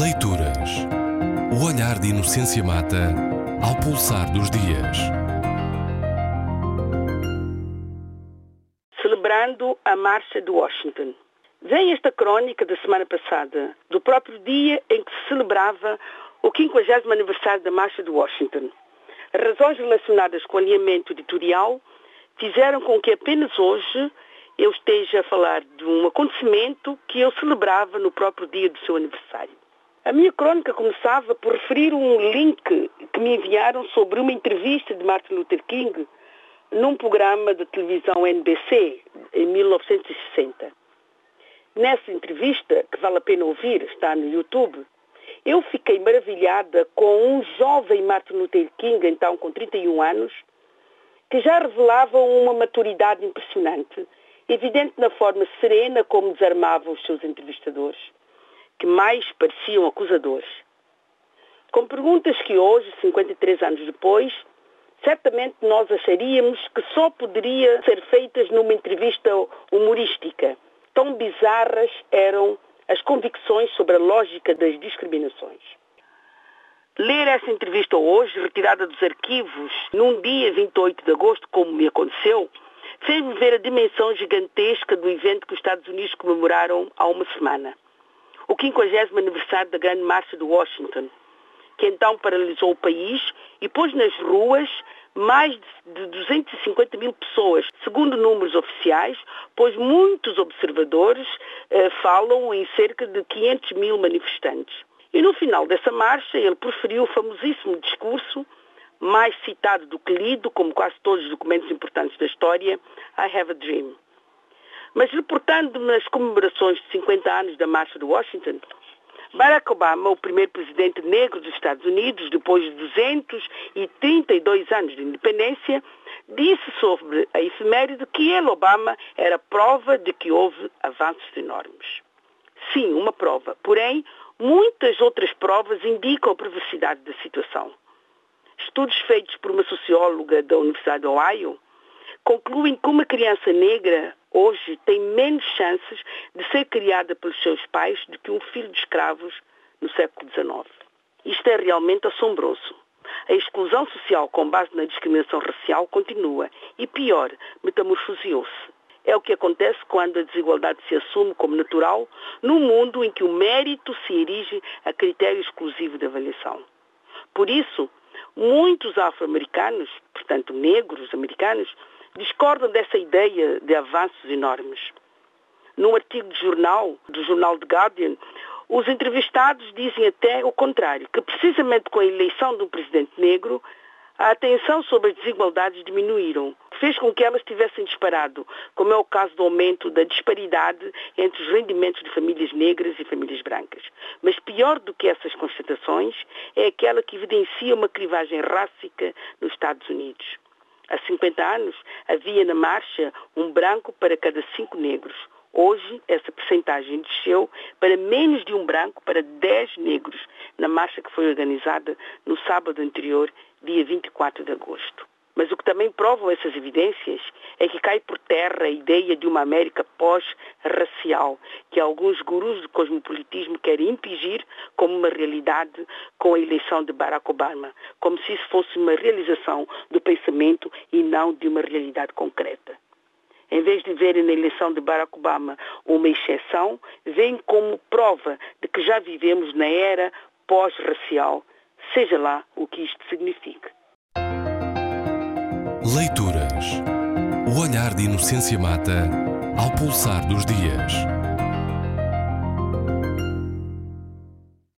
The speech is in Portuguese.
Leituras. O olhar de Inocência Mata ao pulsar dos dias. Celebrando a Marcha de Washington. Vem esta crónica da semana passada, do próprio dia em que se celebrava o 50 aniversário da Marcha de Washington. Razões relacionadas com o alinhamento editorial fizeram com que apenas hoje eu esteja a falar de um acontecimento que eu celebrava no próprio dia do seu aniversário. A minha crónica começava por referir um link que me enviaram sobre uma entrevista de Martin Luther King num programa de televisão NBC em 1960. Nessa entrevista, que vale a pena ouvir, está no YouTube, eu fiquei maravilhada com um jovem Martin Luther King, então com 31 anos, que já revelava uma maturidade impressionante, evidente na forma serena como desarmava os seus entrevistadores que mais pareciam acusadores. Com perguntas que hoje, 53 anos depois, certamente nós acharíamos que só poderia ser feitas numa entrevista humorística. Tão bizarras eram as convicções sobre a lógica das discriminações. Ler essa entrevista hoje, retirada dos arquivos, num dia 28 de agosto, como me aconteceu, fez-me ver a dimensão gigantesca do evento que os Estados Unidos comemoraram há uma semana o 50 aniversário da Grande Marcha de Washington, que então paralisou o país e pôs nas ruas mais de 250 mil pessoas, segundo números oficiais, pois muitos observadores eh, falam em cerca de 500 mil manifestantes. E no final dessa marcha ele proferiu o famosíssimo discurso, mais citado do que lido, como quase todos os documentos importantes da história, I Have a Dream. Mas reportando nas comemorações de 50 anos da Marcha de Washington, Barack Obama, o primeiro presidente negro dos Estados Unidos, depois de 232 anos de independência, disse sobre a efeméride que ele, Obama, era prova de que houve avanços enormes. Sim, uma prova. Porém, muitas outras provas indicam a perversidade da situação. Estudos feitos por uma socióloga da Universidade de Ohio concluem que uma criança negra hoje tem menos chances de ser criada pelos seus pais do que um filho de escravos no século XIX. Isto é realmente assombroso. A exclusão social com base na discriminação racial continua e, pior, metamorfoseou-se. É o que acontece quando a desigualdade se assume como natural num mundo em que o mérito se erige a critério exclusivo de avaliação. Por isso, muitos afro-americanos, portanto negros americanos, discordam dessa ideia de avanços enormes. Num artigo de jornal, do jornal The Guardian, os entrevistados dizem até o contrário, que precisamente com a eleição de um presidente negro, a atenção sobre as desigualdades diminuíram, fez com que elas tivessem disparado, como é o caso do aumento da disparidade entre os rendimentos de famílias negras e famílias brancas. Mas pior do que essas constatações é aquela que evidencia uma clivagem rássica nos Estados Unidos. Há 50 anos havia na marcha um branco para cada cinco negros. Hoje, essa percentagem desceu para menos de um branco para 10 negros, na marcha que foi organizada no sábado anterior, dia 24 de agosto. Mas o que também provam essas evidências é que cai por terra a ideia de uma América pós-racial, que alguns gurus do cosmopolitismo querem impingir como uma realidade com a eleição de Barack Obama, como se isso fosse uma realização do pensamento e não de uma realidade concreta. Em vez de verem na eleição de Barack Obama uma exceção, veem como prova de que já vivemos na era pós-racial, seja lá o que isto signifique. O olhar de Inocência Mata ao pulsar dos dias.